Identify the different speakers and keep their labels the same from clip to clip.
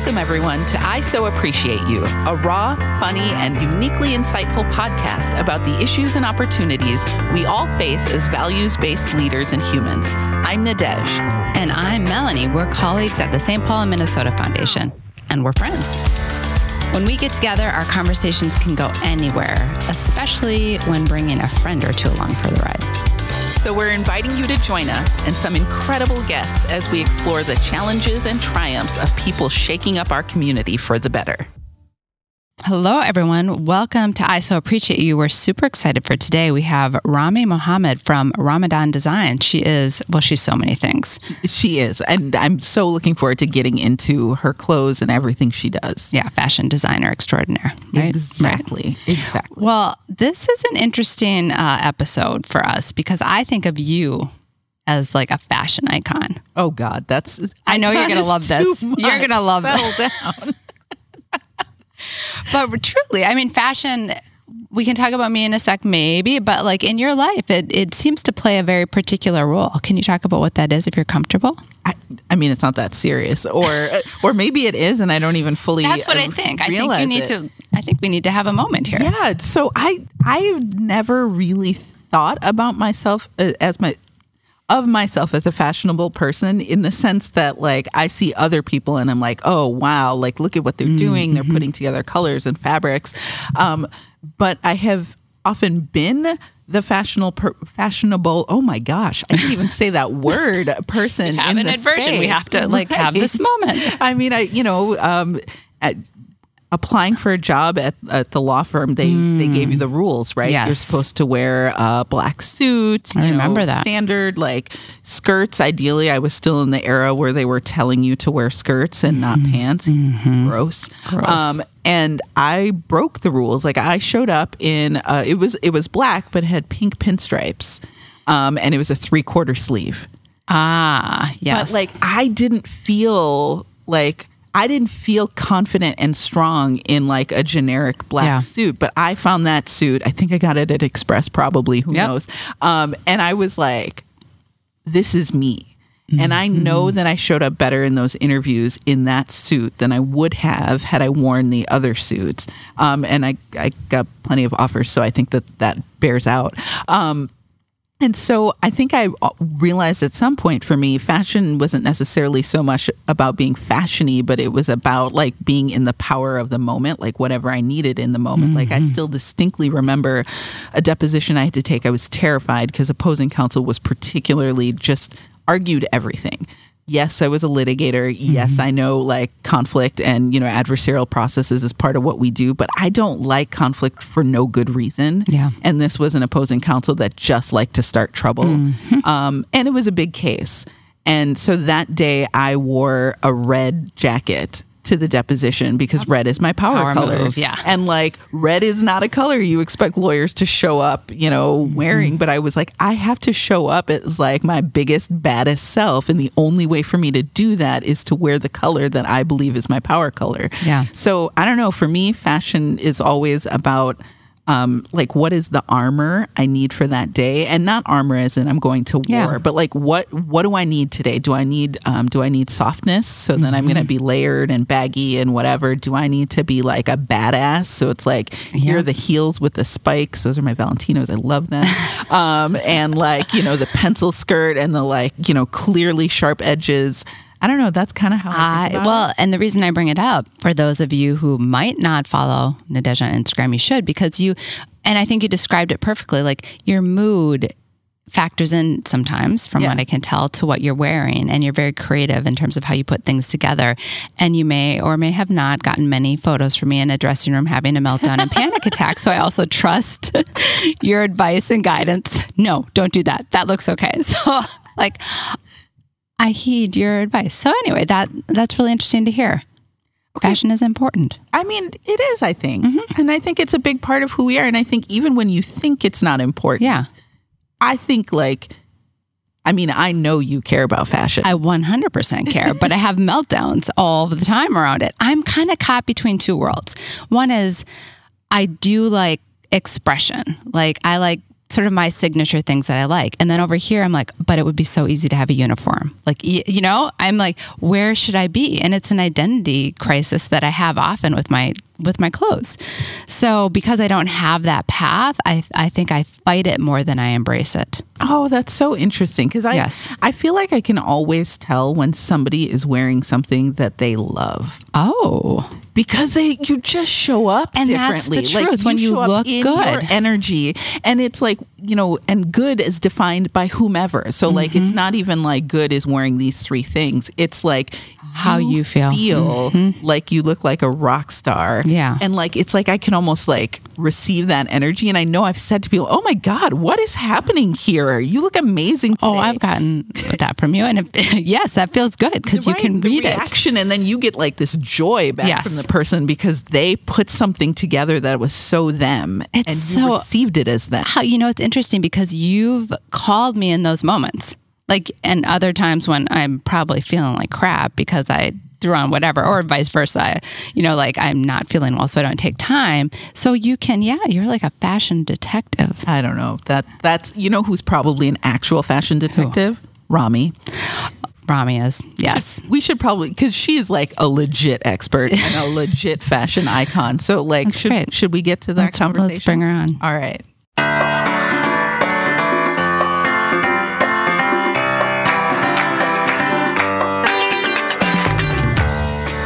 Speaker 1: Welcome, everyone, to I So Appreciate You, a raw, funny, and uniquely insightful podcast about the issues and opportunities we all face as values based leaders and humans. I'm Nadege.
Speaker 2: And I'm Melanie. We're colleagues at the St. Paul and Minnesota Foundation, and we're friends. When we get together, our conversations can go anywhere, especially when bringing a friend or two along for the ride.
Speaker 1: So we're inviting you to join us and some incredible guests as we explore the challenges and triumphs of people shaking up our community for the better.
Speaker 2: Hello, everyone. Welcome to I So Appreciate You. We're super excited for today. We have Rammy Mohammed from Ramadhan Design. She is, well, she's so many things.
Speaker 1: She is. And I'm so looking forward to getting into her clothes and everything she does.
Speaker 2: Yeah, fashion designer extraordinaire. Right?
Speaker 1: Exactly. Right. Exactly.
Speaker 2: Well, this is an interesting uh, episode for us because I think of you as like a fashion icon.
Speaker 1: Oh God, that's
Speaker 2: I know you're gonna love this.
Speaker 1: Much.
Speaker 2: You're gonna love
Speaker 1: Settle down.
Speaker 2: but truly, I mean, fashion. We can talk about me in a sec, maybe, but like in your life, it, it seems to play a very particular role. Can you talk about what that is if you're comfortable?
Speaker 1: I, I mean, it's not that serious, or or maybe it is, and I don't even fully.
Speaker 2: That's what
Speaker 1: uh,
Speaker 2: I think. I think you need
Speaker 1: it.
Speaker 2: to. I think we need to have a moment here.
Speaker 1: Yeah. So I I've never really thought about myself uh, as my of myself as a fashionable person in the sense that like I see other people and I'm like, oh wow, like look at what they're doing. They're putting together colors and fabrics. Um, but I have often been the fashionable per, fashionable oh my gosh i didn't even say that word person
Speaker 2: have
Speaker 1: in
Speaker 2: an
Speaker 1: the
Speaker 2: inversion.
Speaker 1: space.
Speaker 2: We have to like have this moment.
Speaker 1: i mean i you know um at, applying for a job at, at the law firm they they gave you the rules right you're supposed to wear a black suit
Speaker 2: I
Speaker 1: you know,
Speaker 2: remember that.
Speaker 1: standard like skirts ideally i was still in the era where they were telling you to wear skirts and not pants gross.
Speaker 2: Mm-hmm. Gross.
Speaker 1: Um, and i broke the rules like i showed up in uh, it was it was black but it had pink pinstripes um, and it was a three quarter sleeve
Speaker 2: Ah, yes.
Speaker 1: but like I didn't feel like I didn't feel confident and strong in like a generic black
Speaker 2: Yeah.
Speaker 1: suit, but I found that suit. I think I got it at Express, probably. Who
Speaker 2: Yep.
Speaker 1: knows? Um, and I was like, "This is me." And I
Speaker 2: Mm-hmm.
Speaker 1: know that I showed up better in those interviews in that suit than I would have had I worn the other suits. Um, and I, I got plenty of offers, so I think that that bears out. Um, and so I think I uh, realized at some point for me, fashion wasn't necessarily so much about being fashiony, but it was about like being in the power of the moment, like whatever I needed in the moment. Like I still distinctly remember a deposition I had to take. I was terrified because opposing counsel was particularly just argued everything. Yes, I was a litigator. Yes, I know like conflict and, you know, adversarial processes is part of what we do, but I don't like conflict for no good reason.
Speaker 2: Yeah.
Speaker 1: and this was an opposing counsel that just liked to start trouble. Um, and it was a big case. And so that day i wore a red jacket to the deposition because red is my power,
Speaker 2: Power
Speaker 1: color
Speaker 2: move, yeah.
Speaker 1: and like red is not a color you expect lawyers to show up you know
Speaker 2: Mm-hmm.
Speaker 1: wearing but i was like i have to show up as like my biggest baddest self and the only way for me to do that is to wear the color that i believe is my power color
Speaker 2: Yeah.
Speaker 1: so I don't know. For me, fashion is always about um, like what is the armor I need for that day, and not armor as in I'm going to war,
Speaker 2: Yeah.
Speaker 1: but like what what do I need today? Do I need um, do I need softness? So then I'm going
Speaker 2: Mm-hmm.
Speaker 1: to be layered and baggy and whatever. Do I need to be like a badass? So it's like here are the heels with the spikes. Those are my Valentinos. I love them. um, and like you know the pencil skirt and the like you know clearly sharp edges. I don't know. That's kind of how I,
Speaker 2: I,
Speaker 1: about it.
Speaker 2: well, and the reason I bring it up for those of you who might not follow Nadege on Instagram, you should because you, and I think you described it perfectly. Like your mood factors in sometimes, from
Speaker 1: Yeah.
Speaker 2: what I can tell, to what you're wearing, and you're very creative in terms of how you put things together. And you may or may have not gotten many photos from me in a dressing room having a meltdown and panic attack. So I also trust your advice and guidance. No, don't do that. That looks okay. So like. I heed your advice. So anyway, that that's really interesting to hear. Fashion is important.
Speaker 1: I mean, it is, I think.
Speaker 2: Mm-hmm.
Speaker 1: And I think it's a big part of who we are. And I think even when you think it's not important,
Speaker 2: Yeah.
Speaker 1: I think like, I mean, I know you care about fashion.
Speaker 2: I 100% care, but I have meltdowns all the time around it. I'm kind of caught between two worlds. One is I do like expression. Like I like sort of my signature things that I like. And then over here, I'm like, but it would be so easy to have a uniform. Like, you know, I'm like, where should I be? And it's an identity crisis that I have often with my with my clothes. So because I don't have that path, I I think I fight it more than I embrace it.
Speaker 1: Oh, that's so interesting because I
Speaker 2: Yes.
Speaker 1: I feel like I can always tell when somebody is wearing something that they love
Speaker 2: Oh,
Speaker 1: because they you just show up
Speaker 2: And that's the
Speaker 1: differently.
Speaker 2: truth, when you
Speaker 1: up
Speaker 2: look good.
Speaker 1: energy, and it's like you know, and good is defined by whomever. So like,
Speaker 2: Mm-hmm.
Speaker 1: it's not even like good is wearing these three things. It's like
Speaker 2: How you feel.
Speaker 1: feel like you look like a rock star.
Speaker 2: Yeah.
Speaker 1: and like it's like I can almost like receive that energy, and I know I've said to people, "Oh my God, what is happening here? You look amazing today."
Speaker 2: oh, I've gotten that from you, and if, yes, that feels good because you
Speaker 1: Right,
Speaker 2: can
Speaker 1: the
Speaker 2: read it.
Speaker 1: reaction, and then you get like this joy back
Speaker 2: Yes.
Speaker 1: from the person because they put something together that was so them,
Speaker 2: It's
Speaker 1: and you
Speaker 2: so-
Speaker 1: received it as them.
Speaker 2: how you know it's interesting because you've called me in those moments like and other times when i'm probably feeling like crap because i threw on whatever or vice versa you know like i'm not feeling well so i don't take time so you can yeah you're like a fashion detective
Speaker 1: I don't know that that's you know who's probably an actual fashion detective. Rammy.
Speaker 2: rammy is yes
Speaker 1: We should probably because she's like a legit expert and a legit fashion icon. So like,
Speaker 2: That's
Speaker 1: should
Speaker 2: great.
Speaker 1: should we get to that
Speaker 2: Let's- let's bring her on.
Speaker 1: All right.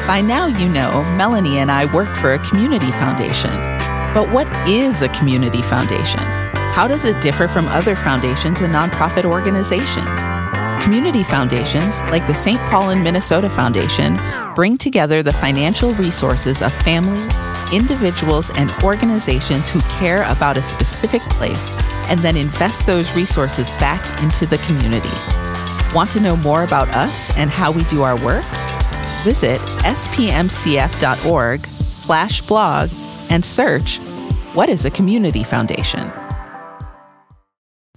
Speaker 1: By now, you know Melanie and I work for a community foundation. But what is a community foundation? How does it differ from other foundations and nonprofit organizations? Community foundations, like the St. Paul and Minnesota Foundation, bring together the financial resources of families, individuals, and organizations who care about a specific place and then invest those resources back into the community. Want to know more about us and how we do our work? Visit spmcf.org slash blog and search What is a Community Foundation?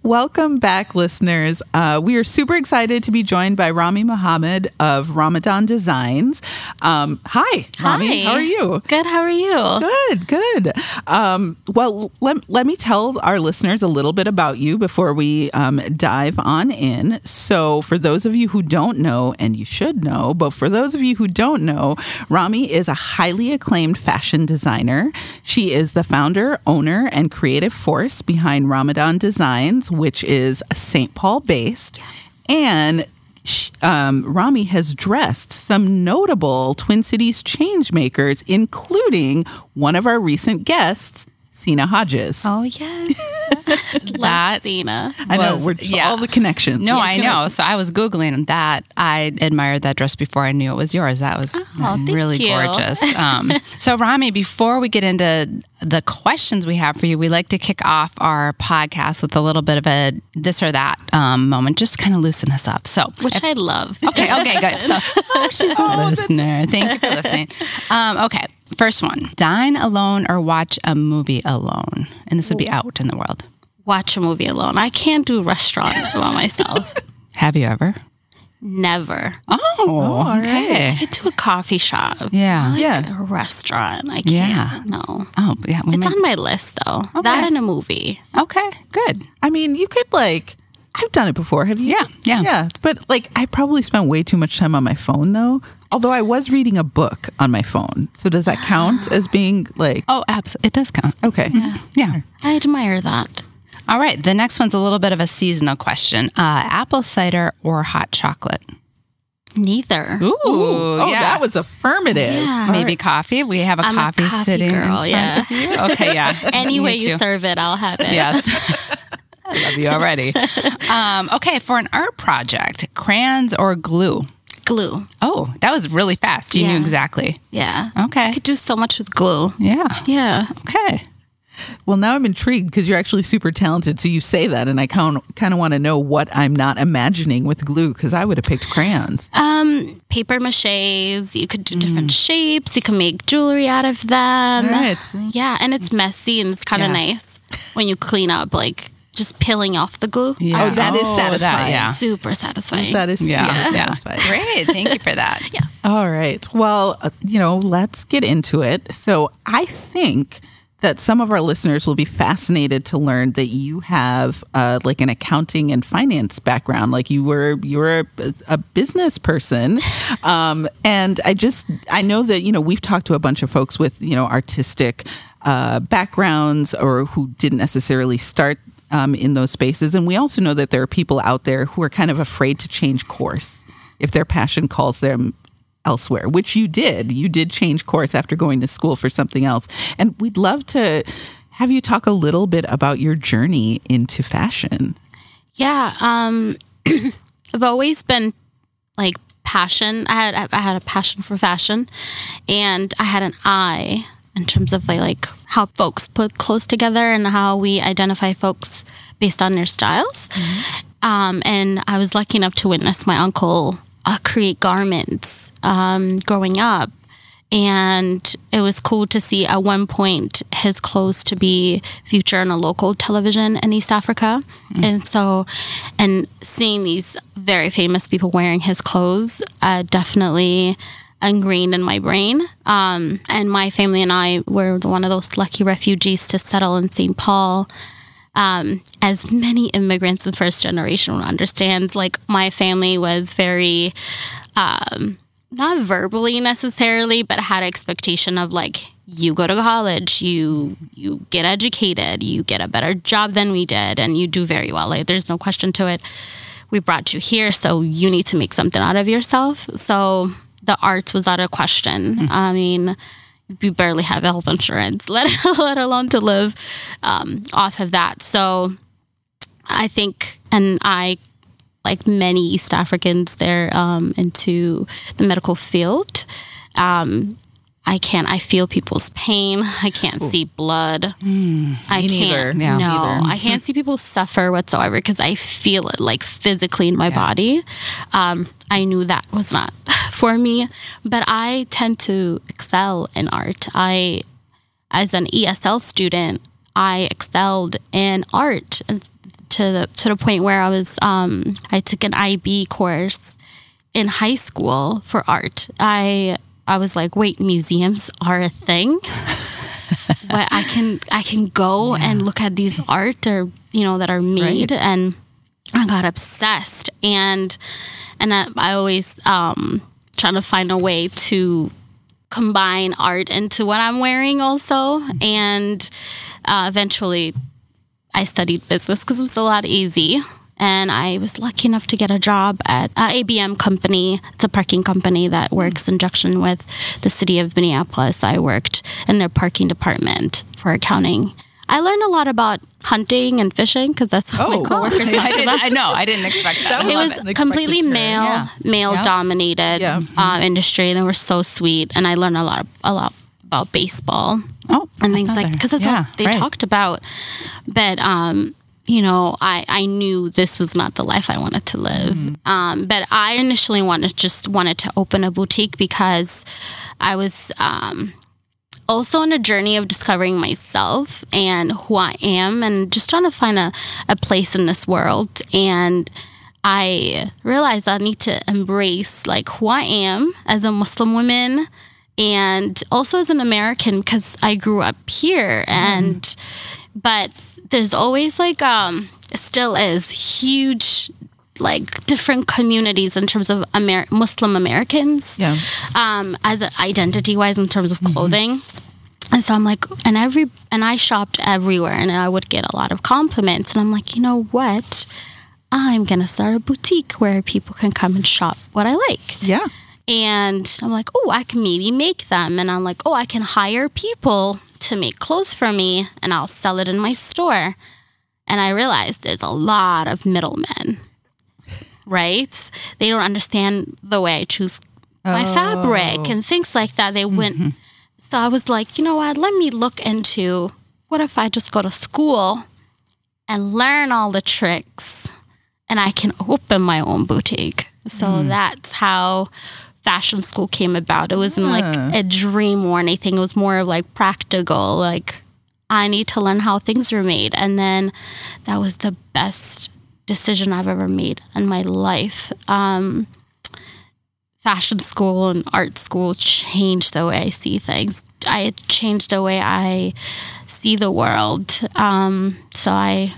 Speaker 1: Welcome back, listeners. Uh, we are super excited to be joined by Rammy Mohammed of Ramadhan Designs. Um, hi, Rammy.
Speaker 3: Hi.
Speaker 1: How are you?
Speaker 3: Good. How are you?
Speaker 1: Good, good. Um, well, let, let me tell our listeners a little bit about you before we um, dive on in. So, for those of you who don't know, and you should know, but for those of you who don't know, Rammy is a highly acclaimed fashion designer. She is the founder, owner, and creative force behind Ramadhan Designs, which is St. Paul based. And um, Rammy has dressed some notable Twin Cities change makers, including one of our recent guests, Sina Hodges.
Speaker 3: Oh yes.
Speaker 2: That
Speaker 3: Love Sina.
Speaker 1: I know we're just
Speaker 2: yeah.
Speaker 1: all the connections.
Speaker 2: no i
Speaker 1: just gonna-
Speaker 2: know so i was googling that i admired that dress before i knew it was yours that was
Speaker 3: thank
Speaker 2: really
Speaker 3: you.
Speaker 2: gorgeous um, so rammy before we get into the questions we have for you we like to kick off our podcast with a little bit of a this or that um, moment just kind of loosen us up so
Speaker 3: Which I love.
Speaker 2: Okay, okay, good. So, oh, she's a listener. Thank you for listening. Um, okay, first one dine alone or watch a movie alone. And this would be out in the world.
Speaker 3: Watch a movie alone. I can't do restaurant by myself.
Speaker 2: Have you ever?
Speaker 3: Never.
Speaker 2: Oh, oh okay.
Speaker 3: I could do a coffee shop.
Speaker 2: Yeah.
Speaker 3: Like
Speaker 1: Yeah.
Speaker 3: A restaurant. I can't.
Speaker 2: Yeah.
Speaker 3: No.
Speaker 2: Oh, yeah. We
Speaker 3: It's
Speaker 2: might-
Speaker 3: on my list though. That and a movie.
Speaker 2: okay, good.
Speaker 1: I mean, you could like. I've done it before. Have you?
Speaker 2: Yeah, yeah.
Speaker 1: yeah. But like, I probably spent way too much time on my phone, though. Although I was reading a book on my phone, so does that count as being like?
Speaker 2: Oh, absolutely. It does count.
Speaker 1: Okay.
Speaker 2: Yeah.
Speaker 3: I admire that.
Speaker 2: All right. The next one's a little bit of a seasonal question uh, apple cider or hot chocolate?
Speaker 3: Neither.
Speaker 2: Ooh,
Speaker 1: Oh,
Speaker 2: yeah.
Speaker 1: that was affirmative.
Speaker 3: Yeah.
Speaker 2: Maybe coffee. We have a
Speaker 3: I'm a
Speaker 2: coffee,
Speaker 3: coffee
Speaker 2: sitting. in
Speaker 3: girl,
Speaker 2: front
Speaker 3: yeah.
Speaker 2: of you. Okay, yeah.
Speaker 3: Any way you serve it, I'll have it.
Speaker 2: Yes. I love you already. Um, okay, for an art project, crayons or glue?
Speaker 3: Glue.
Speaker 2: Oh, that was really fast. You knew exactly.
Speaker 3: Yeah.
Speaker 2: Okay.
Speaker 3: I could do so much with glue.
Speaker 2: Yeah.
Speaker 3: Yeah.
Speaker 2: Okay.
Speaker 1: Well, now I'm intrigued because you're actually super talented. So you say that, and I kind kind of want to know what I'm not imagining with glue because I would have picked crayons.
Speaker 3: Um, paper maches. You could do different shapes. You can make jewelry out of them.
Speaker 1: Right.
Speaker 3: Yeah, and it's messy and it's kind of
Speaker 2: Yeah.
Speaker 3: nice when you clean up, like just peeling off the glue.
Speaker 2: Yeah.
Speaker 1: Oh, that is
Speaker 2: that,
Speaker 1: satisfying.
Speaker 2: yeah.
Speaker 3: Super satisfying.
Speaker 1: That is
Speaker 2: Yeah.
Speaker 1: super
Speaker 2: yeah.
Speaker 1: satisfying.
Speaker 2: Great. Thank you for that.
Speaker 3: yes.
Speaker 1: All right. Well, uh, you know, let's get into it. So I think that some of our listeners will be fascinated to learn that you have uh, like an accounting and finance background. Like you were you were a, a business person, um, and I just I know that you know we've talked to a bunch of folks with you know artistic uh, backgrounds or who didn't necessarily start um, in those spaces, and we also know that there are people out there who are kind of afraid to change course. If their passion calls them elsewhere, which you did. You did change course after going to school for something else. And we'd love to have you talk a little bit about your journey into fashion.
Speaker 3: Yeah, um, I've always been like passion. I had I had a passion for fashion, and I had an eye in terms of like, like how folks put clothes together and how we identify folks based on their styles. Mm-hmm. Um, and I was lucky enough to witness my uncle uh, create garments um, growing up. And it was cool to see at one point his clothes to be featured on a local television in East Africa. Mm. And so, and seeing these very famous people wearing his clothes uh, definitely ingrained in my brain. Um, and my family and I were one of those lucky refugees to settle in St. Paul um, as many immigrants in first generation will understand, like my family was very, um, not verbally necessarily, but had expectation of like, you go to college, you you get educated, you get a better job than we did, and you do very well. Like there's no question to it. We brought you here, so you need to make something out of yourself. So the arts was out of question. Mm-hmm. I mean, you barely have health insurance, let let alone to live um, off of that. So I think, and I, like many East Africans, they're um, into the medical field. Um, I can't. I feel people's pain. I can't Ooh. see blood. Mm, I can't. Yeah, no, I can't see people suffer whatsoever because I feel it like physically in my yeah. body. Um, I knew that was not for me, but I tend to excel in art. I, as an ESL student, I excelled in art to the to the point where I was. Um, I took an IB course in high school for art. I I was like, wait, museums are a thing. but I can I can go yeah. and look at these art or you know that are made right. and I got obsessed and and I, I always um trying to find a way to combine art into what I'm wearing also and uh, eventually I studied business because it was a lot easy and I was lucky enough to get a job at uh, ABM company. It's a parking company that works in conjunction with the city of Minneapolis. I worked in their parking department for accounting. I learned a lot about hunting and fishing because that's what oh, my coworker talked
Speaker 2: I about. I know. I didn't expect that.
Speaker 3: it was completely male, yeah. male yeah. dominated yeah. Uh, industry, and they were so sweet. And I learned a lot, a lot about baseball.
Speaker 2: Oh,
Speaker 3: and things like because that's what they right. talked about. But um, you know, I, I knew this was not the life I wanted to live. Mm-hmm. Um, but I initially wanted just wanted to open a boutique because I was um, also on a journey of discovering myself and who I am and just trying to find a, a place in this world. And I realized I need to embrace like who I am as a Muslim woman and also as an American because I grew up here and mm. but there's always like um still is huge like different communities in terms of Amer- Muslim Americans.
Speaker 1: Yeah.
Speaker 3: Um, as identity wise in terms of mm-hmm. clothing. Mm-hmm. And so I'm like, and every, and I shopped everywhere and I would get a lot of compliments. And I'm like, you know what? I'm going to start a boutique where people can come and shop what I like.
Speaker 1: Yeah.
Speaker 3: And I'm like, oh, I can maybe make them. And I'm like, oh, I can hire people to make clothes for me and I'll sell it in my store. And I realized there's a lot of middlemen, right? They don't understand the way I choose my oh. fabric and things like that. They wouldn't. Mm-hmm. So I was like, you know what? Let me look into what if I just go to school and learn all the tricks and I can open my own boutique. So mm. that's how fashion school came about. It wasn't like a dream or anything. It was more of like practical, like I need to learn how things are made. And then that was the best decision I've ever made in my life. Um, fashion school and art school changed the way I see things. I changed the way I see the world. Um, so I,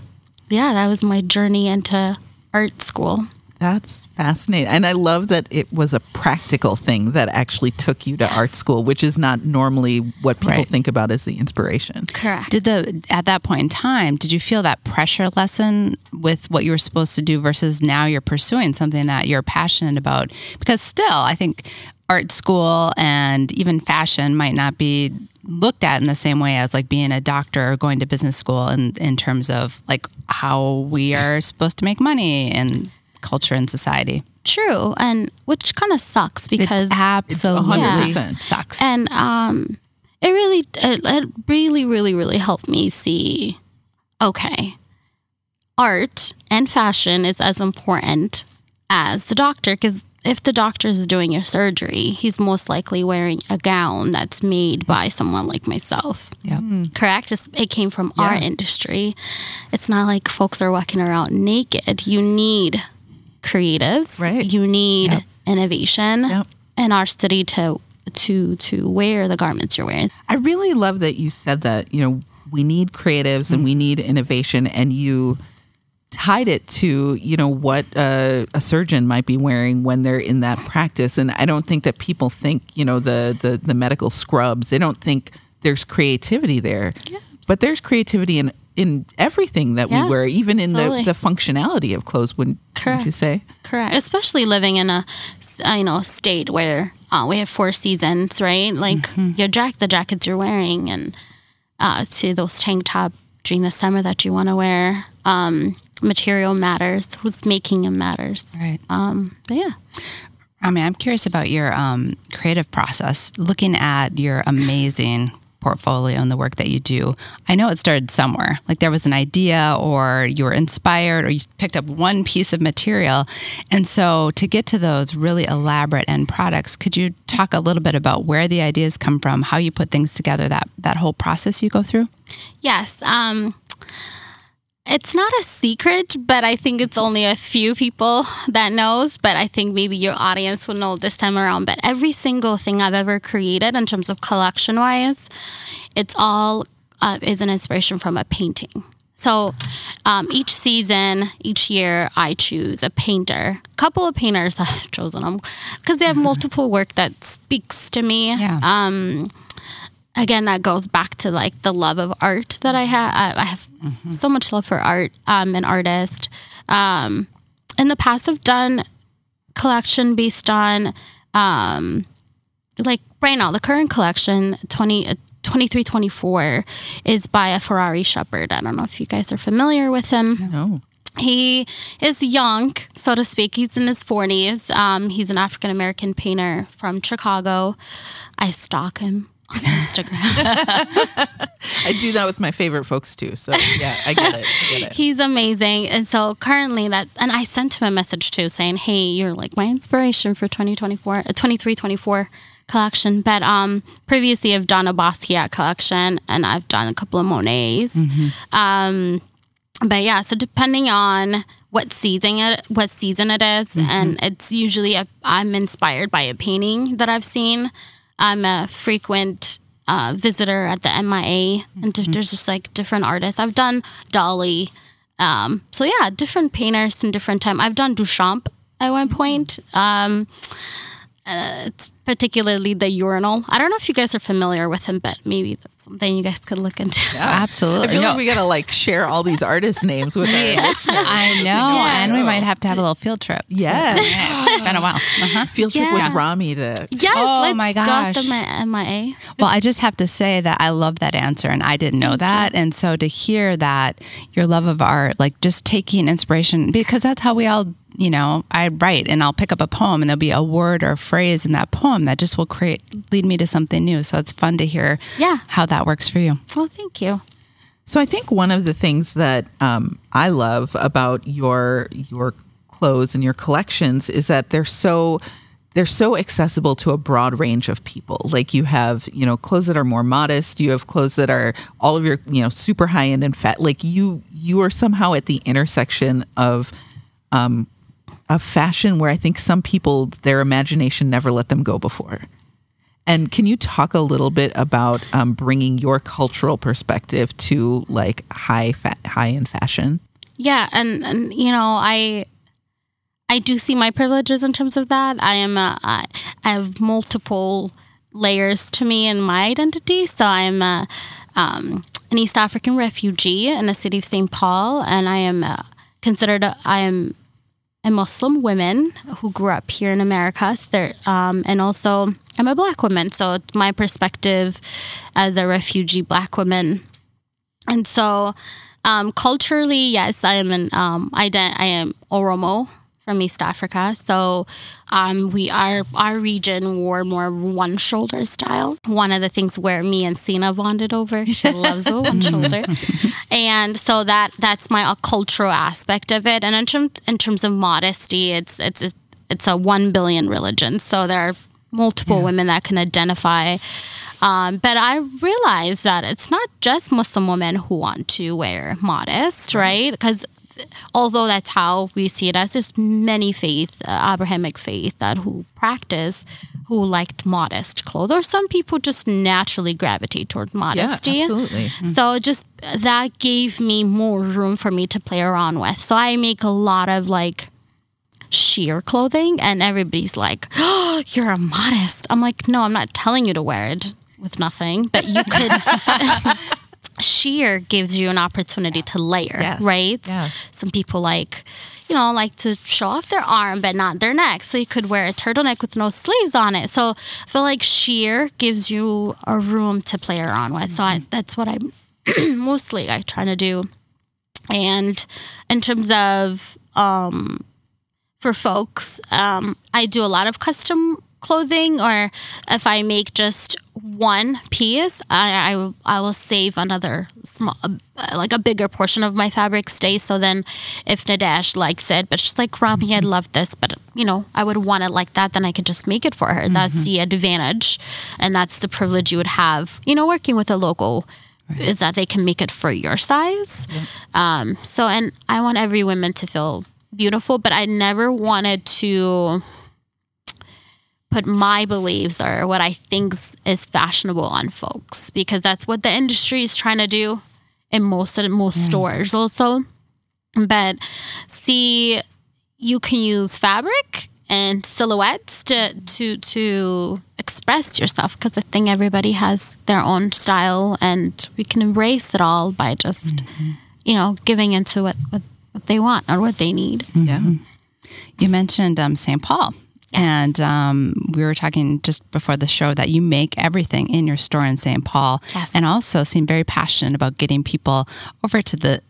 Speaker 3: yeah, that was my journey into art school.
Speaker 1: That's fascinating. And I love that it was a practical thing that actually took you to
Speaker 3: Yes.
Speaker 1: art school, which is not normally what people
Speaker 2: Right.
Speaker 1: think about as the inspiration.
Speaker 3: Correct.
Speaker 2: Did the at that point in time, did you feel that pressure lesson with what you were supposed to do versus now you're pursuing something that you're passionate about? Because still, I think art school and even fashion might not be looked at in the same way as like being a doctor or going to business school in in terms of like how we are supposed to make money in culture and society.
Speaker 3: True, and which kind of sucks because
Speaker 2: it absolutely
Speaker 1: 100%.
Speaker 2: sucks.
Speaker 3: and um, it really, it, it really, really, really helped me see. Okay, art and fashion is as important as the doctor because if the doctor is doing your surgery, he's most likely wearing a gown that's made by someone like myself.
Speaker 2: Yep.
Speaker 3: Correct? It's, it came from our industry. It's not like folks are walking around naked. You need creatives.
Speaker 1: Right.
Speaker 3: You need
Speaker 2: Yep.
Speaker 3: innovation
Speaker 1: Yep.
Speaker 3: in our city to to to wear the garments you're wearing.
Speaker 1: I really love that you said that, you know, we need creatives and we need innovation and you tied it to, you know, what uh, a surgeon might be wearing when they're in that practice. And I don't think that people think, you know, the the, the medical scrubs, they don't think there's creativity there. But there's creativity in in everything that
Speaker 3: Yeah,
Speaker 1: we wear, even in
Speaker 3: absolutely.
Speaker 1: the, the functionality of clothes, wouldn't, wouldn't you say?
Speaker 3: Correct. Especially living in a uh, you know state where uh, we have four seasons, right? Like your jack, the jackets you're wearing, and uh, to those tank top during the summer that you want to wear. Um, material matters. Who's making it matters.
Speaker 2: Right.
Speaker 3: Um, but yeah.
Speaker 2: I mean, I'm curious about your um, creative process. Looking at your amazing portfolio and the work that you do, I know it started somewhere. Like there was an idea, or you were inspired, or you picked up one piece of material. And so, to get to those really elaborate end products, could you talk a little bit about where the ideas come from, how you put things together, that that whole process you go through?
Speaker 3: Yes. Um, it's not a secret, but I think it's only a few people that knows. But I think maybe your audience will know this time around. But every single thing I've ever created in terms of collection wise, it's all uh, is an inspiration from a painting. So um, each season, each year, I choose a painter. A couple of painters I've chosen them because they have multiple work that speaks to me
Speaker 2: Yeah.
Speaker 3: um, again that goes back to like the love of art that i have i I have so much love for art um an artist um in the past i've done collection based on um like right now the current collection 20 uh, 2324 is by a Ferrari Sheppard i don't know if you guys are familiar with him
Speaker 1: No.
Speaker 3: he is young, so to speak. He's in his 40s. Um, he's an African American painter from Chicago. I stalk him on Instagram.
Speaker 1: I do that with my favorite folks too. So yeah, I get it. I get it.
Speaker 3: He's amazing. And so currently that and I sent him a message too saying, "Hey, you're like my inspiration for 2024 uh, 2324 collection." But um previously I've done a Basquiat collection and I've done a couple of Monets. Um but yeah, so depending on what season it what season it is, and it's usually a, I'm inspired by a painting that I've seen. I'm a frequent uh, visitor at the MIA, and th- there's just like different artists. I've done Dalí, um, so yeah, different painters in different time. I've done Duchamp at one point. Um, uh, it's particularly the urinal. I don't know if you guys are familiar with him, but maybe something you guys could look into.
Speaker 2: Absolutely.
Speaker 1: I feel
Speaker 2: No.
Speaker 1: like we gotta like share all these artist names with our listeners.
Speaker 2: I know,
Speaker 3: Yeah.
Speaker 2: and we might have to have a little field trip.
Speaker 1: Yes.
Speaker 2: it's been a while. Uh-huh.
Speaker 1: Field trip
Speaker 3: Yeah.
Speaker 1: with Rammy to
Speaker 3: Yes,
Speaker 2: Oh
Speaker 3: let's
Speaker 2: my
Speaker 3: go
Speaker 2: gosh.
Speaker 3: to my MIA.
Speaker 2: Well, I just have to say that I love that answer, and I didn't know that. And so to hear that your love of art, like just taking inspiration, because that's how we all, you know, I write and I'll pick up a poem and there'll be a word or a phrase in that poem that just will create, lead me to something new. So it's fun to hear
Speaker 3: Yeah.
Speaker 2: how that works for you.
Speaker 3: Well, thank you.
Speaker 1: So I think one of the things that um, I love about your your clothes and your collections is that they're so they're so accessible to a broad range of people. Like you have, you know, clothes that are more modest. You have clothes that are all of your, you know, super high end and fat. Like you you are somehow at the intersection of um, of fashion where I think some people their imagination never let them go before. And can you talk a little bit about um, bringing your cultural perspective to like high high end fashion?
Speaker 3: Yeah, and and you know, I I do see my privileges in terms of that. I am a, I have multiple layers to me and my identity. So I'm a, um, an East African refugee in the city of St. Paul, and I am considered a, I am a Muslim woman who grew up here in America. Um, and also I'm a black woman. So it's my perspective as a refugee black woman. And so um, culturally, yes, I am an um, I, I am Oromo from East Africa. So um, we are our region wore more one shoulder style. One of the things where me and Sina bonded over. She loves the one shoulder, and so that that's my cultural aspect of it. And in terms in terms of modesty, it's it's it's a one billion religion. So there are multiple yeah. women that can identify um, but I realize that it's not just Muslim women who want to wear modest, right? Because although that's how we see it as, there's many faiths, uh, Abrahamic faith, that who practice who liked modest clothes, or some people just naturally gravitate toward modesty.
Speaker 1: Yeah, absolutely. Mm-hmm.
Speaker 3: So just that gave me more room for me to play around with. So I make a lot of like sheer clothing, and everybody's like, "Oh, you're a modest." I'm like, "No, I'm not telling you to wear it with nothing, but you could. sheer gives you an opportunity to layer, yes. right? Yeah. Some people like, you know, like to show off their arm but not their neck. So you could wear a turtleneck with no sleeves on it. So I feel like sheer gives you a room to play around with. Mm-hmm. So I, mm-hmm. that's what I'm mostly I trying to do. And in terms of um, for folks, um, I do a lot of custom clothing or if I make just one piece, I, I, I will save another small, uh, like a bigger portion of my fabric stays. So then, if Nadege likes it, but she's like, Rammy, I love this, but you know, I would want it like that, then I could just make it for her. Mm-hmm. That's the advantage, and that's the privilege you would have, you know, working with a local. Right. Is that they can make it for your size. Yeah. Um, so, and I want every woman to feel beautiful, but I never wanted to put my beliefs or what I think is fashionable on folks because that's what the industry is trying to do in most of most mm. stores also. But see, you can use fabric and silhouettes to to to express yourself because I think everybody has their own style and we can embrace it all by just mm-hmm. you know giving into what, what, what they want or what they need.
Speaker 1: Mm-hmm. Yeah.
Speaker 2: You mentioned um, St. Paul. And um, we were talking just before the show that you make everything in your store in St. Paul,
Speaker 3: yes.
Speaker 2: and also seem very passionate about getting people over to the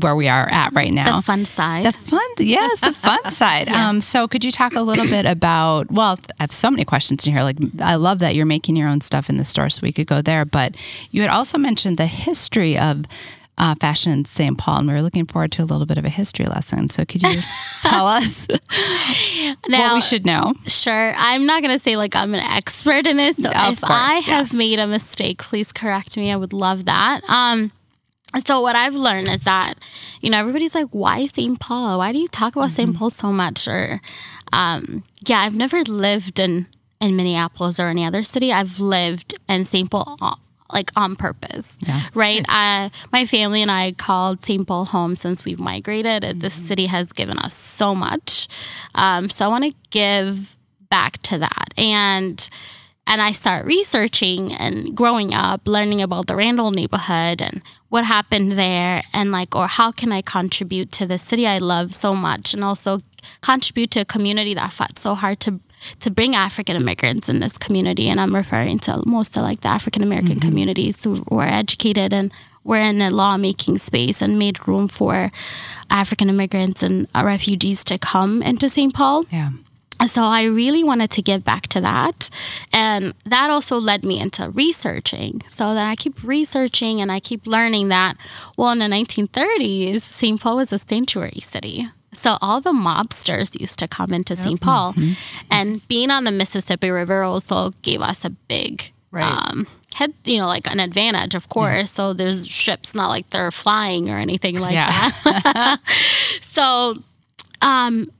Speaker 2: where we are at right now.
Speaker 3: The fun side.
Speaker 2: The fun, yes, the fun side. yes. Um, so, could you talk a little bit about? Well, I have so many questions in here. Like, I love that you're making your own stuff in the store, so we could go there. But you had also mentioned the history of uh, Fashion in St. Paul, and we were looking forward to a little bit of a history lesson. So, could you tell us now, what we should know?
Speaker 3: Sure. I'm not going to say like I'm an expert in this. So if course, I have made a mistake, please correct me. I would love that. Um, so what I've learned is that, you know, everybody's like, why St. Paul? Why do you talk about mm-hmm. St. Paul so much? Or, um, yeah, I've never lived in in Minneapolis or any other city. I've lived in St. Paul like on purpose, yeah. right? Uh, my family and I called St. Paul home since we've migrated. Mm-hmm. This city has given us so much, um, so I want to give back to that and and I start researching and growing up, learning about the Rondo neighborhood and what happened there, and like, or how can I contribute to the city I love so much, and also contribute to a community that fought so hard to to bring African Americans in this community, and I'm referring to most of like the African American mm-hmm. communities who were educated and were in a lawmaking space and made room for African immigrants and refugees to come into St. Paul.
Speaker 2: Yeah.
Speaker 3: So I really wanted to give back to that. And that also led me into researching. So that I keep researching and I keep learning that, well, in the 1930s, St. Paul was a sanctuary city. So all the mobsters used to come into yep. St. Paul, mm-hmm. and being on the Mississippi River also gave us a big right. um, head, you know, like an advantage, of course. Yeah. So there's ships not like they're flying or anything like yeah. that. so, um,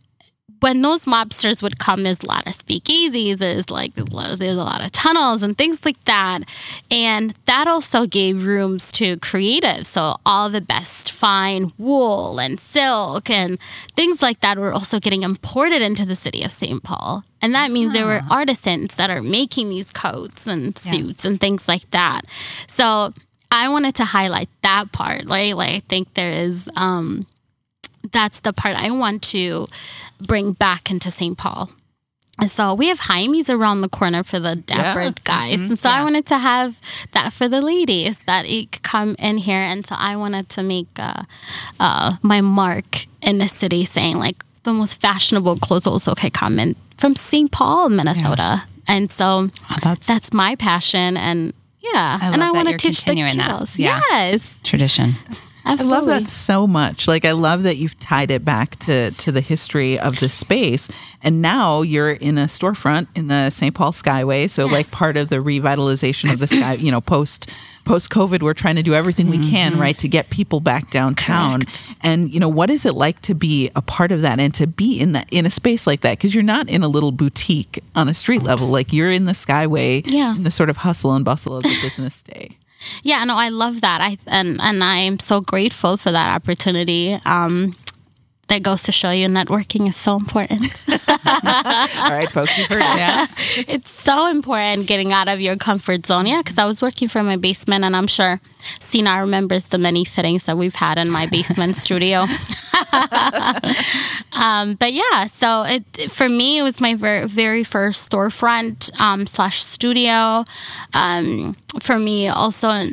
Speaker 3: when those mobsters would come, there's a lot of speakeasies, there's like there's a lot of, there's a lot of tunnels and things like that, and that also gave rooms to creatives. So all the best fine wool and silk and things like that were also getting imported into the city of St. Paul, and that means there were artisans that are making these coats and suits and things like that. So I wanted to highlight that part. Like, like I think there is. Um, that's the part I want to bring back into St. Paul. And so we have Jaime's around the corner for the dapper guys. And so I wanted to have that for the ladies that it could come in here. And so I wanted to make uh, uh, my mark in the city saying like the most fashionable clothes also can come in from St. Paul, Minnesota. And so
Speaker 2: Oh, that's
Speaker 3: that's my passion. And yeah,
Speaker 2: I
Speaker 3: and I want to teach the.
Speaker 2: Yeah.
Speaker 3: Yes,
Speaker 2: tradition.
Speaker 1: I love that so much. Like I love that you've tied it back to to the history of the space, and now you're in a storefront in the St. Paul Skyway. So like part of the revitalization of the sky, you know, post post COVID, we're trying to do everything we can, mm-hmm. right, to get people back downtown. And you know, what is it like to be a part of that and to be in that in a space like that? Because you're not in a little boutique on a street level. Like you're in the Skyway,
Speaker 3: Yeah.
Speaker 1: in the sort of hustle and bustle of the business day.
Speaker 3: Yeah, no, I love that. I and and I am so grateful for that opportunity. Um, that goes to show you networking is so important.
Speaker 1: All right, folks, you heard it.
Speaker 2: Yeah.
Speaker 3: it's so important getting out of your comfort zone. Yeah, because I was working from my basement, and I'm sure Sina remembers the many fittings that we've had in my basement studio. um, but yeah, so it for me it was my very very first storefront um, slash studio. Um, for me, also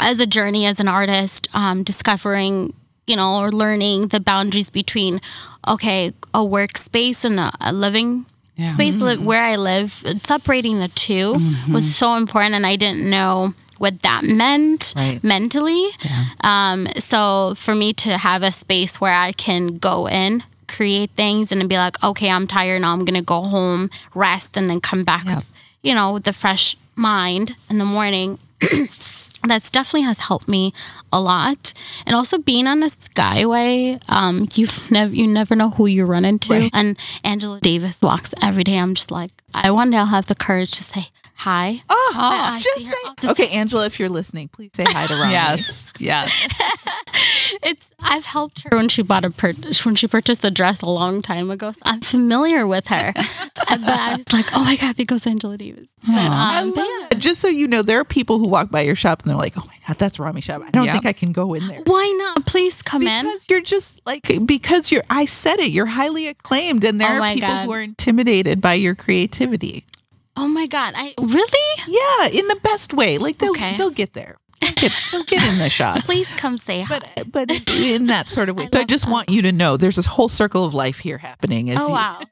Speaker 3: as a journey as an artist, um, discovering, you know, or learning the boundaries between, okay, a workspace and a, a living space li- where I live, separating the 2 was so important. And I didn't know what that meant
Speaker 1: Right.
Speaker 3: mentally. Um, so for me to have a space where I can go in, create things, and then be like, okay, I'm tired now. I'm gonna go home, rest, and then come back with, you know, with a fresh mind in the morning. That's definitely has helped me a lot, and also being on the Skyway, um, you've never you never know who you run into. And Angela Davis walks every day. I'm just like, I one day I'll have the courage to say hi.
Speaker 1: Oh,
Speaker 3: I
Speaker 1: just say.
Speaker 3: all the
Speaker 1: Okay, Angela, if you're listening, please say hi to Rammy.
Speaker 2: Yes. Yes.
Speaker 3: It's I've helped her when she bought a pur- when she purchased the dress a long time ago. So I'm familiar with her, And- but I was like, oh my god, there goes Angela Davis. But,
Speaker 1: I
Speaker 3: um,
Speaker 1: love
Speaker 3: yeah.
Speaker 1: it. Just so you know, there are people who walk by your shop and they're like, "Oh my god, that's Rammy shop. I don't
Speaker 2: Yep.
Speaker 1: think I can go in there."
Speaker 3: Why not? Please come in.
Speaker 1: Because you're just like because you're. I said it. You're highly acclaimed, and there
Speaker 3: Oh
Speaker 1: are people
Speaker 3: God.
Speaker 1: who are intimidated by your creativity.
Speaker 3: Oh my god, I really.
Speaker 1: Yeah, in the best way. Like they'll
Speaker 3: Okay.
Speaker 1: they'll get there. They'll get, they'll get in the shop.
Speaker 3: Please come say hi.
Speaker 1: But but in that sort of way.
Speaker 3: I
Speaker 1: So I just
Speaker 3: that.
Speaker 1: want you to know there's this whole circle of life here happening. As
Speaker 3: oh
Speaker 1: you,
Speaker 3: wow.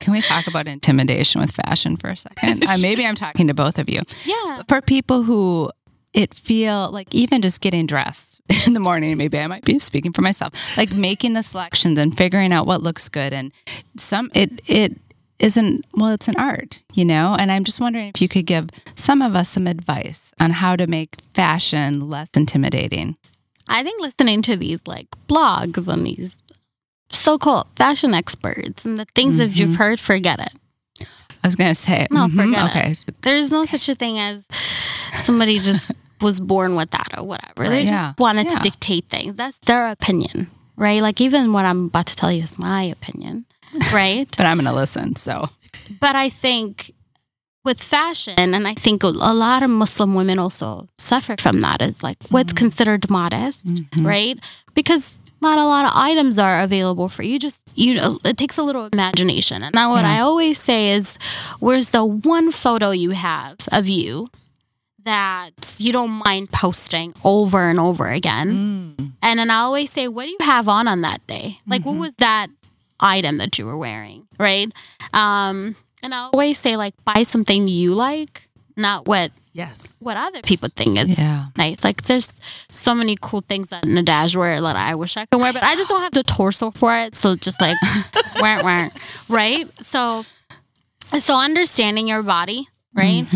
Speaker 2: Can we talk about intimidation with fashion for a second? Uh, maybe I'm talking to both of you.
Speaker 3: Yeah.
Speaker 2: For people who it feel like even just getting dressed in the morning, maybe I might be speaking for myself, like making the selections and figuring out what looks good and some it it isn't well it's an art you know and i'm just wondering if you could give some of us some advice on how to make fashion less intimidating
Speaker 3: I think listening to these like blogs and these so-called fashion experts and the things that you've heard, forget it.
Speaker 2: i was gonna say
Speaker 3: No,
Speaker 2: mhm,
Speaker 3: forget
Speaker 2: okay
Speaker 3: it. There's no such a thing as somebody just was born with that or whatever. They
Speaker 2: Right.
Speaker 3: just
Speaker 2: Yeah.
Speaker 3: wanted
Speaker 2: Yeah.
Speaker 3: to dictate things. That's their opinion, right? Like even what I'm about to tell you is my opinion, right?
Speaker 2: but i'm gonna listen so
Speaker 3: but I think with fashion, and I think a lot of Muslim women also suffer from that. It's like what's mm-hmm. considered modest, mm-hmm. right? Because not a lot of items are available for you. Just you know, it takes a little imagination. And now, what I always say is, where's the one photo you have of you that you don't mind posting over and over again?
Speaker 1: Mm.
Speaker 3: And then I always say, what do you have on on that day? Like, what mm-hmm. was that item that you were wearing? Right. Um, and I always say, like, buy something you like, not what
Speaker 1: Yes.
Speaker 3: what other people think is
Speaker 2: Yeah.
Speaker 3: nice. Like, there's so many cool things that Nadege wear that I wish I could wear, but I just don't have the torso for it. So just like, wah, wah, right? So, so understanding your body, right?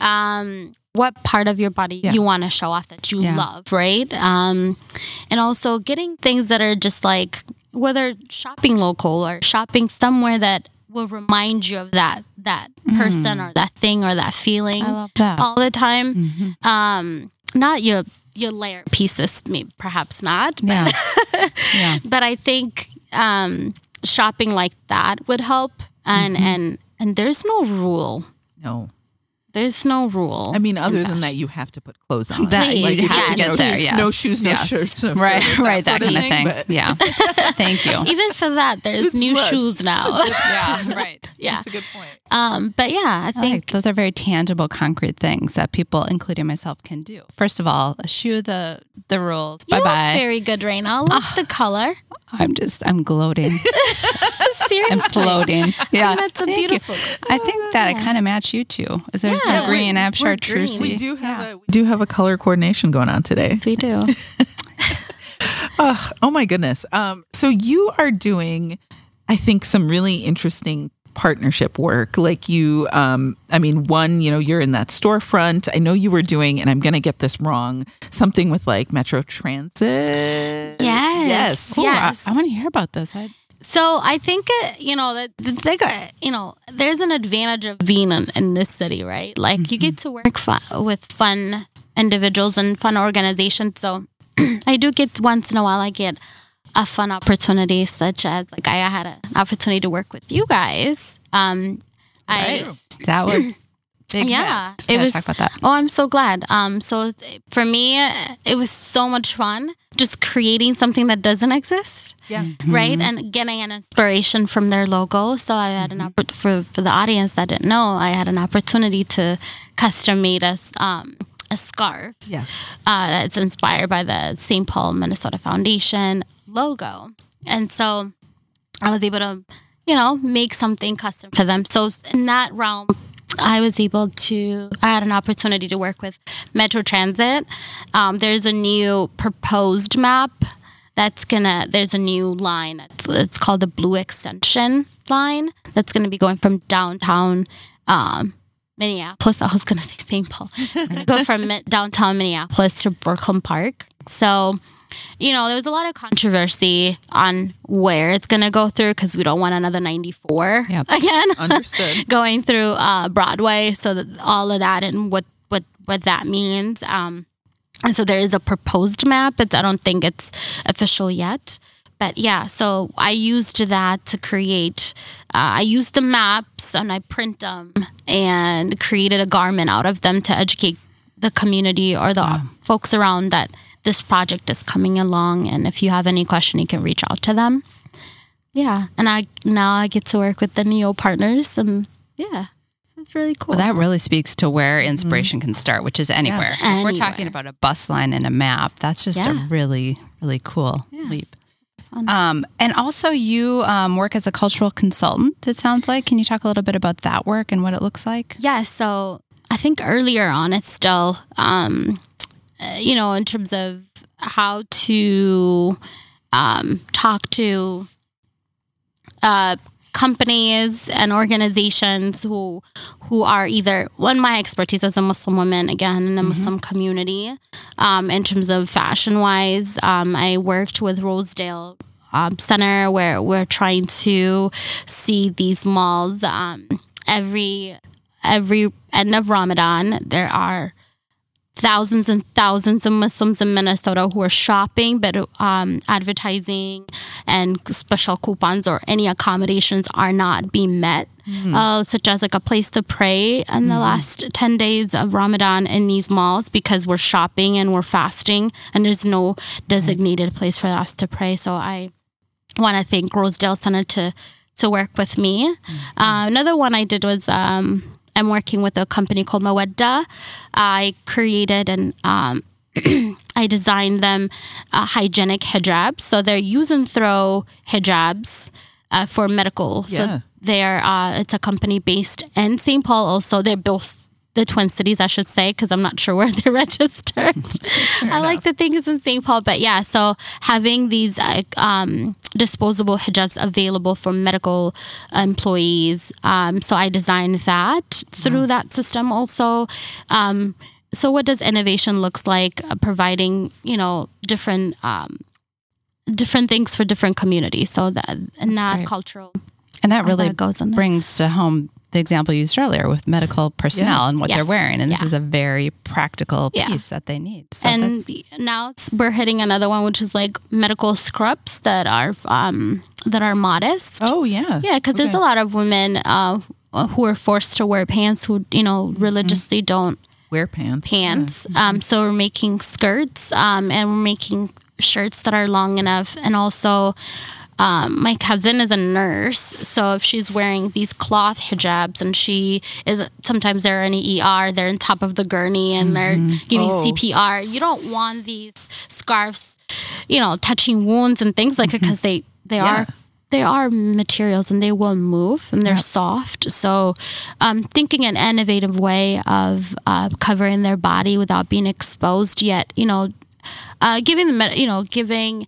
Speaker 3: um, what part of your body
Speaker 1: Yeah.
Speaker 3: you want to show off that you
Speaker 2: Yeah.
Speaker 3: love, right? Um, and also getting things that are just like whether shopping local or shopping somewhere that will remind you of that that person or that thing or that feeling
Speaker 2: that.
Speaker 3: all the time. Um, not your your layer pieces, maybe perhaps not, but,
Speaker 2: Yeah. yeah.
Speaker 3: but I think um, shopping like that would help. And and and there's no rule.
Speaker 1: No.
Speaker 3: There's no rule.
Speaker 1: I mean, other than that, you have to put clothes on.
Speaker 2: That
Speaker 3: Please,
Speaker 2: you have
Speaker 3: yes,
Speaker 2: to get there.
Speaker 3: please.
Speaker 2: Yes.
Speaker 1: No shoes, no
Speaker 2: Yes.
Speaker 1: shirts, no
Speaker 2: right,
Speaker 1: service,
Speaker 2: right,
Speaker 1: that
Speaker 2: that kind
Speaker 1: of
Speaker 2: of
Speaker 1: thing,
Speaker 2: thing.
Speaker 1: but-
Speaker 2: Yeah. Thank you.
Speaker 3: even for that, there's
Speaker 1: It's
Speaker 3: new
Speaker 1: look.
Speaker 3: shoes now.
Speaker 2: yeah, right.
Speaker 3: yeah.
Speaker 1: That's a good point.
Speaker 3: Um, but yeah, I
Speaker 2: I
Speaker 3: think
Speaker 2: think those are very tangible, concrete things that people, including myself, can do. First of all, eschew the the rules. Bye bye.
Speaker 3: very good, Raina. I love the color.
Speaker 2: I'm just, I'm gloating.
Speaker 3: Seriously.
Speaker 2: I'm floating. Yeah,
Speaker 3: that's a
Speaker 2: Thank you.
Speaker 3: beautiful.
Speaker 2: I think that I kind of match you two. Is there
Speaker 3: Yeah,
Speaker 2: some green? I have chartreuse.
Speaker 1: We do have a we do have a color coordination going on today.
Speaker 3: We do.
Speaker 1: Ugh, oh my goodness. Um, so you are doing, I think, some really interesting partnership work. Like you, um, I mean, one, you know, you're in that storefront. I know you were doing, and I'm going to get this wrong, something with like Metro Transit.
Speaker 3: Yes.
Speaker 1: Yes.
Speaker 2: I-
Speaker 3: Yes.
Speaker 2: I, want to hear about this. I,
Speaker 3: So I think uh, you know that the thing, uh, you know, there's an advantage of being in, in this city, right? Like you get to work fu- with fun individuals and fun organizations. So I do get once in a while. I get a fun opportunity, such as like I had an opportunity to work with you guys. Um, I
Speaker 2: that was big.
Speaker 3: yeah,
Speaker 2: hit.
Speaker 3: it was.
Speaker 2: talk about that.
Speaker 3: Oh, I'm so glad. Um, so for me, it was so much fun just creating something that doesn't exist
Speaker 1: Yeah.
Speaker 3: right? And getting an inspiration from their logo. So I had an oppor- for for the audience that didn't know, I had an opportunity to custom made us um, a scarf
Speaker 1: Yes.
Speaker 3: uh, that's inspired by the St. Paul Minnesota Foundation logo, and so I was able to, you know, make something custom for them. So in that realm. I was able to. I had an opportunity to work with Metro Transit. Um, there's a new proposed map that's gonna there's a new line it's, called the blue extension line that's gonna be going from downtown um minneapolis i was gonna say st paul go from downtown minneapolis to brooklyn park so you know there was a lot of controversy on where it's gonna go through because we don't want another 94
Speaker 2: Yep.
Speaker 3: again
Speaker 1: Understood.
Speaker 3: going through uh, Broadway. So that all of that and what what what that means. Um, and so there is a proposed map, but I don't think it's official yet. But yeah, so I used that to create. Uh, I used the maps and I print them and created a garment out of them to educate the community or the folks around that this project is coming along. And if you have any question, you can reach out to them. Yeah, and I now I get to work with the Neo partners, and yeah, it's really cool.
Speaker 2: Well, that really speaks to where inspiration can start, which is anywhere. If we're talking about a bus line and a map. That's just a really, really cool leap. Um, and also, you um, work as a cultural consultant. It sounds like. Can you talk a little bit about that work and what it looks like?
Speaker 3: yeah, so I think earlier on it's still, um, uh, you know, in terms of how to um, talk to uh, companies and organizations who who are either one my expertise as a Muslim woman again in the Muslim community. Um, in terms of fashion wise um, I worked with Rosedale um, Center where we're trying to see these malls. Um, every every end of Ramadan there are thousands and thousands of Muslims in Minnesota who are shopping, but um, advertising and special coupons or any accommodations are not being met, uh, such as like a place to pray in the last 10 days of Ramadan in these malls because we're shopping and we're fasting and there's no designated place for us to pray. So I want to thank Rosedale Center to to work with me. Uh, another one I did was um, I'm working with a company called Mawadda. I created and um, I designed them uh, hygienic hijabs. So they're use and throw hijabs uh, for medical.
Speaker 1: Yeah.
Speaker 3: So they're uh, it's a company based in St. Paul. Also, they're both the Twin Cities, I should say, because I'm not sure where they're registered. I like the things in St. Paul, but yeah. So having these uh, um, disposable hijabs available for medical employees. Um, so I designed that through that system also. Um, so what does innovation looks like? Uh, providing you know different. Um, different things for different communities. So that and not
Speaker 2: great.
Speaker 3: cultural.
Speaker 2: And that really
Speaker 3: that goes in
Speaker 2: brings to home the example used earlier with medical personnel
Speaker 1: Yeah.
Speaker 2: and what
Speaker 3: Yes.
Speaker 2: they're wearing. And this is a very practical
Speaker 3: Yeah.
Speaker 2: piece that they need. So
Speaker 3: and now it's, we're hitting another one, which is like medical scrubs that are um, that are modest.
Speaker 1: Oh yeah.
Speaker 3: Yeah, because there's a lot of women uh, who are forced to wear pants who you know religiously don't
Speaker 1: Wear pants.
Speaker 3: pants. Um, so we're making skirts um, and we're making shirts that are long enough. And also, um, my cousin is a nurse. So if she's wearing these cloth hijabs and she is sometimes they're in the ER, they're on top of the gurney and they're giving
Speaker 1: Oh.
Speaker 3: CPR. You don't want these scarves, you know, touching wounds and things like that because they, they
Speaker 1: Yeah.
Speaker 3: are they are materials and they will move and they're soft. So, um, thinking an innovative way of uh, covering their body without being exposed, yet you know, uh, giving them you know giving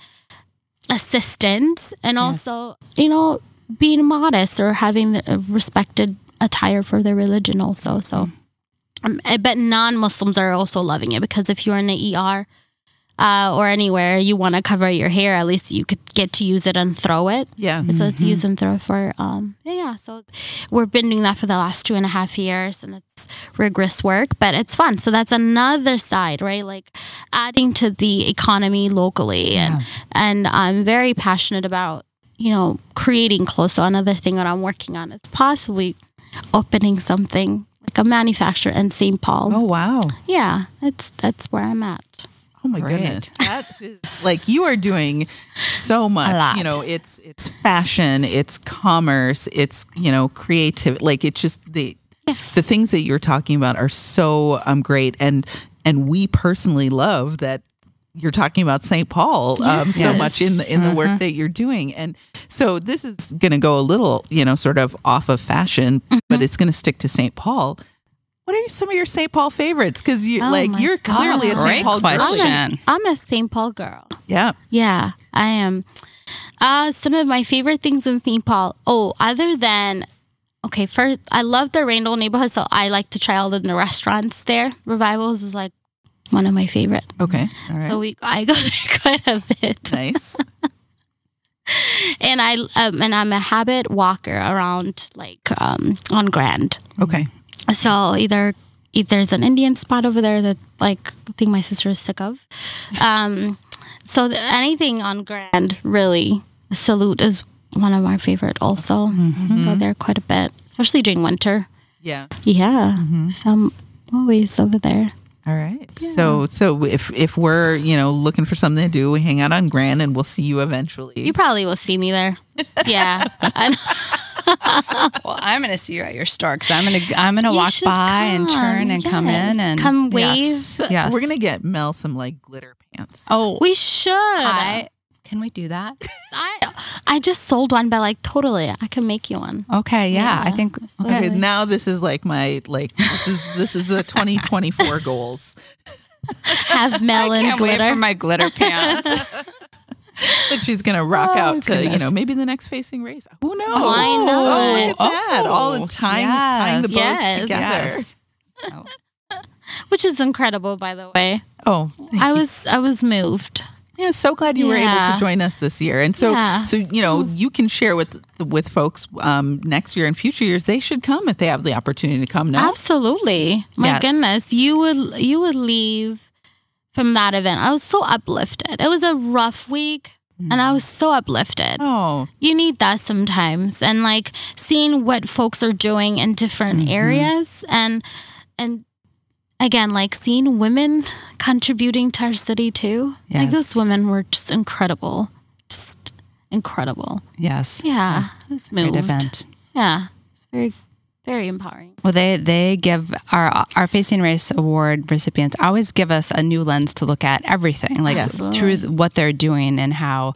Speaker 3: assistance and also you know being modest or having a respected attire for their religion also. So, um, I bet non-Muslims are also loving it because if you're in the ER. Uh, or anywhere you want to cover your hair, at least you could get to use it and throw it.
Speaker 1: Yeah.
Speaker 3: So it's use and throw for um yeah, yeah. So we've been doing that for the last two and a half years and it's rigorous work, but it's fun. So that's another side, right? Like adding to the economy locally and and I'm very passionate about, you know, creating clothes. So another thing that I'm working on is possibly opening something like a manufacturer in St. Paul.
Speaker 1: Oh wow.
Speaker 3: Yeah, that's that's where I'm at.
Speaker 1: Oh my
Speaker 2: Great.
Speaker 1: goodness. That is like you are doing so much. You know, it's it's fashion, it's commerce, it's, you know, creative like it's just the the things that you're talking about are so um great and and we personally love that you're talking about St. Paul um, so much in the in the work that you're doing, and so this is going to go a little, you know, sort of off of fashion, but it's going to stick to St. Paul. What are some of your St. Paul favorites? Because you
Speaker 3: oh
Speaker 1: like you're clearly a St.
Speaker 2: Great
Speaker 1: Paul girl.
Speaker 2: question.
Speaker 3: I'm a, I'm a St. Paul girl.
Speaker 1: Yeah.
Speaker 3: Yeah, I am. Uh, some of my favorite things in St. Paul. Oh, other than okay, first I love the Rondo neighborhood, so I like to try all the restaurants there. Revivals is like one of my favorite.
Speaker 1: Okay. All right.
Speaker 3: So we I go there quite a bit,
Speaker 1: nice.
Speaker 3: and I um, and I'm a habit walker around like um, on Grand.
Speaker 1: Okay.
Speaker 3: So either if there's an Indian spot over there that like I think my sister is sick of. Um, so th- anything on Grand really Salut is one of my favorite. Also, I go there quite a bit, especially during winter.
Speaker 1: Yeah.
Speaker 3: Yeah, so I'm always over there.
Speaker 1: All right. So so if if we're you know looking for something to do, we hang out on Grand, and we'll see you eventually.
Speaker 3: You probably will see me there. Yeah,
Speaker 2: Well, I'm going to see you at your store because I'm going to I'm going to walk
Speaker 3: should
Speaker 2: by and turn
Speaker 3: come.
Speaker 2: and come in and
Speaker 3: Come
Speaker 2: Yes,
Speaker 3: wave.
Speaker 2: yes.
Speaker 1: We're gonna get Mel some like glitter pants.
Speaker 2: Oh,
Speaker 3: we should.
Speaker 2: I, can we do that?
Speaker 3: I I just sold one, but like totally, I can make you one.
Speaker 2: Okay, yeah, I think
Speaker 3: Okay.
Speaker 1: Okay, now this is like my like this is this is the 2024 goals
Speaker 3: Have melon
Speaker 2: can't wait
Speaker 3: glitter.
Speaker 2: for my glitter pants.
Speaker 1: that she's gonna rock
Speaker 2: Oh,
Speaker 1: out to you know maybe the next facing race. Who knows?
Speaker 3: Why
Speaker 1: Oh,
Speaker 3: not?
Speaker 1: look at that! All the
Speaker 2: Oh,
Speaker 1: tying tying the bows
Speaker 3: yes,
Speaker 1: together.
Speaker 2: yes. Oh,
Speaker 3: which is incredible, by the way.
Speaker 1: Oh, thank
Speaker 3: I
Speaker 1: you.
Speaker 3: was I was moved.
Speaker 1: Yeah, so glad you were able to join us this year. And so,
Speaker 3: Yeah.
Speaker 1: so you know, you can share with with folks um, next year and future years. They should come if they have the opportunity to come. No,
Speaker 3: Absolutely. My
Speaker 2: Yes.
Speaker 3: goodness, you would you would leave from that event. I was so uplifted. It was a rough week. And I was so uplifted.
Speaker 1: oh,
Speaker 3: You need that sometimes, and like seeing what folks are doing in different
Speaker 1: Mm-hmm.
Speaker 3: areas, and and again, like seeing women contributing to our city too. Like those women were just incredible, just incredible.
Speaker 2: yes.
Speaker 3: Yeah, it was
Speaker 2: Great
Speaker 3: moved.
Speaker 2: event.
Speaker 3: Yeah, it's very very empowering.
Speaker 2: Well, they they give our our Facing Race Award recipients always give us a new lens to look at everything, like
Speaker 1: Yes.
Speaker 2: through what they're doing and how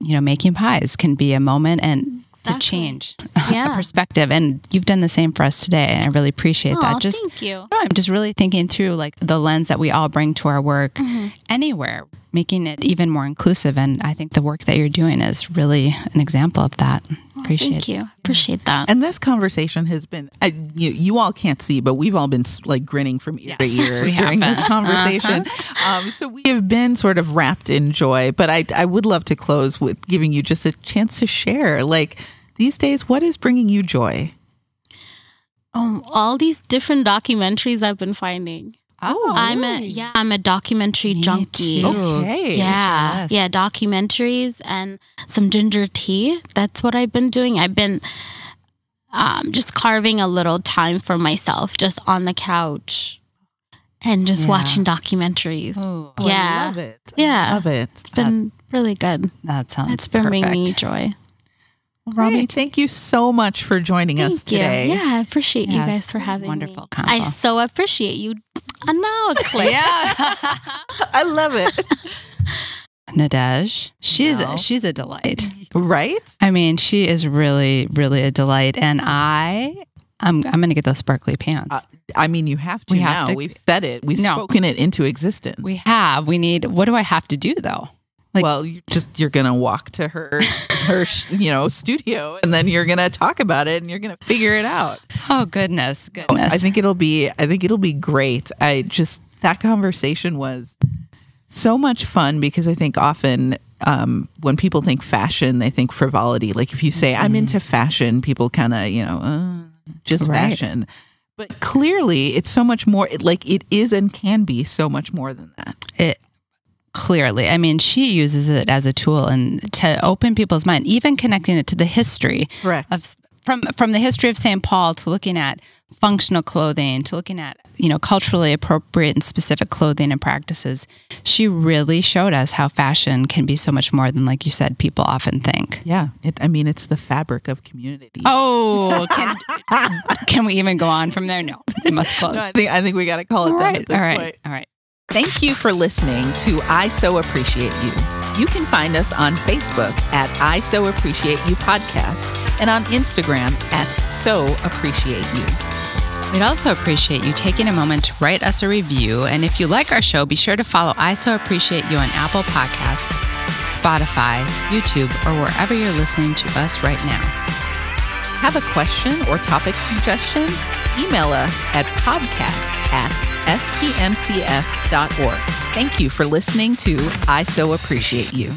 Speaker 2: you know making pies can be a moment and to change
Speaker 3: Yeah.
Speaker 2: a perspective. And you've done the same for us today, and I really appreciate
Speaker 3: Oh,
Speaker 2: that. Just
Speaker 3: thank you.
Speaker 2: No, I'm just really thinking through like the lens that we all bring to our work
Speaker 3: Mm-hmm.
Speaker 2: anywhere, making it even more inclusive. And I think the work that you're doing is really an example of that. Appreciate
Speaker 3: Thank you. Appreciate that.
Speaker 1: And this conversation has been, I, you, you all can't see, but we've all been like grinning from ear
Speaker 2: Yes,
Speaker 1: to ear
Speaker 2: we
Speaker 1: during this
Speaker 2: been.
Speaker 1: conversation. Um, so we have been sort of wrapped in joy, but I, I would love to close with giving you just a chance to share. Like these days, what is bringing you joy?
Speaker 3: Um, all these different documentaries I've been finding.
Speaker 2: Oh,
Speaker 3: I'm a yeah, I'm a documentary
Speaker 2: Me
Speaker 3: junkie.
Speaker 2: too.
Speaker 1: Okay.
Speaker 3: Yeah,
Speaker 2: yes.
Speaker 3: yeah, documentaries and some ginger tea. That's what I've been doing. I've been um, just carving a little time for myself, just on the couch, and just
Speaker 2: Yeah.
Speaker 3: watching documentaries.
Speaker 2: Oh,
Speaker 3: Yeah.
Speaker 1: I love it. Yeah, I
Speaker 3: Yeah.
Speaker 1: love it.
Speaker 3: It's been really good.
Speaker 2: that sounds
Speaker 3: It's been bringing me joy.
Speaker 1: Well, Rammy,
Speaker 2: Great.
Speaker 1: thank you so much for joining us
Speaker 3: Thank you.
Speaker 1: today.
Speaker 3: Yeah, I appreciate you guys for having
Speaker 2: wonderful
Speaker 3: me.
Speaker 2: combo.
Speaker 3: I so appreciate you. I know, Claire.
Speaker 2: Yeah.
Speaker 1: I love it.
Speaker 2: Nadege, she's
Speaker 1: No.
Speaker 2: she's a delight.
Speaker 1: right?
Speaker 2: I mean, she is really, really a delight, and I, I'm, I'm gonna get those sparkly pants.
Speaker 1: Uh, I mean, you have to
Speaker 2: We have
Speaker 1: now.
Speaker 2: to-
Speaker 1: We've said it. We've
Speaker 2: No.
Speaker 1: spoken it into existence.
Speaker 2: we have. We need. What do I have to do though? Like-
Speaker 1: well, you just you're gonna walk to her her you know studio, and then you're gonna talk about it, and you're gonna figure it out.
Speaker 2: Oh goodness, goodness.
Speaker 1: I think it'll be I think it'll be great. I just that conversation was so much fun because I think often um, when people think fashion, they think frivolity. Like if you say I'm into fashion, people kind of you know uh, just
Speaker 2: Mm-hmm. Right.
Speaker 1: fashion. But clearly, it's so much more. It, like it is and can be so much more than that.
Speaker 2: it clearly. I mean, she uses it as a tool and to open people's mind, even connecting it to the history
Speaker 1: Correct.
Speaker 2: of from from the history of St. Paul to looking at functional clothing to looking at you know culturally appropriate and specific clothing and practices. She really showed us how fashion can be so much more than, like you said, people often think.
Speaker 1: Yeah, it, I mean, it's the fabric of community.
Speaker 2: Oh, can, can we even go on from there? No, we must close.
Speaker 1: No, I think I think we got to call it
Speaker 2: all
Speaker 1: done
Speaker 2: right,
Speaker 1: at this
Speaker 2: all right,
Speaker 1: point.
Speaker 2: all right.
Speaker 1: Thank you for listening to I So Appreciate You. You can find us on Facebook at I So Appreciate You Podcast and on Instagram at So Appreciate You.
Speaker 2: We'd also appreciate you taking a moment to write us a review. And if you like our show, be sure to follow I So Appreciate You on Apple Podcasts, Spotify, YouTube, or wherever you're listening to us right now.
Speaker 1: Have a question or topic suggestion? Email us at podcast at spmcf.org. Thank you for listening to I So Appreciate You.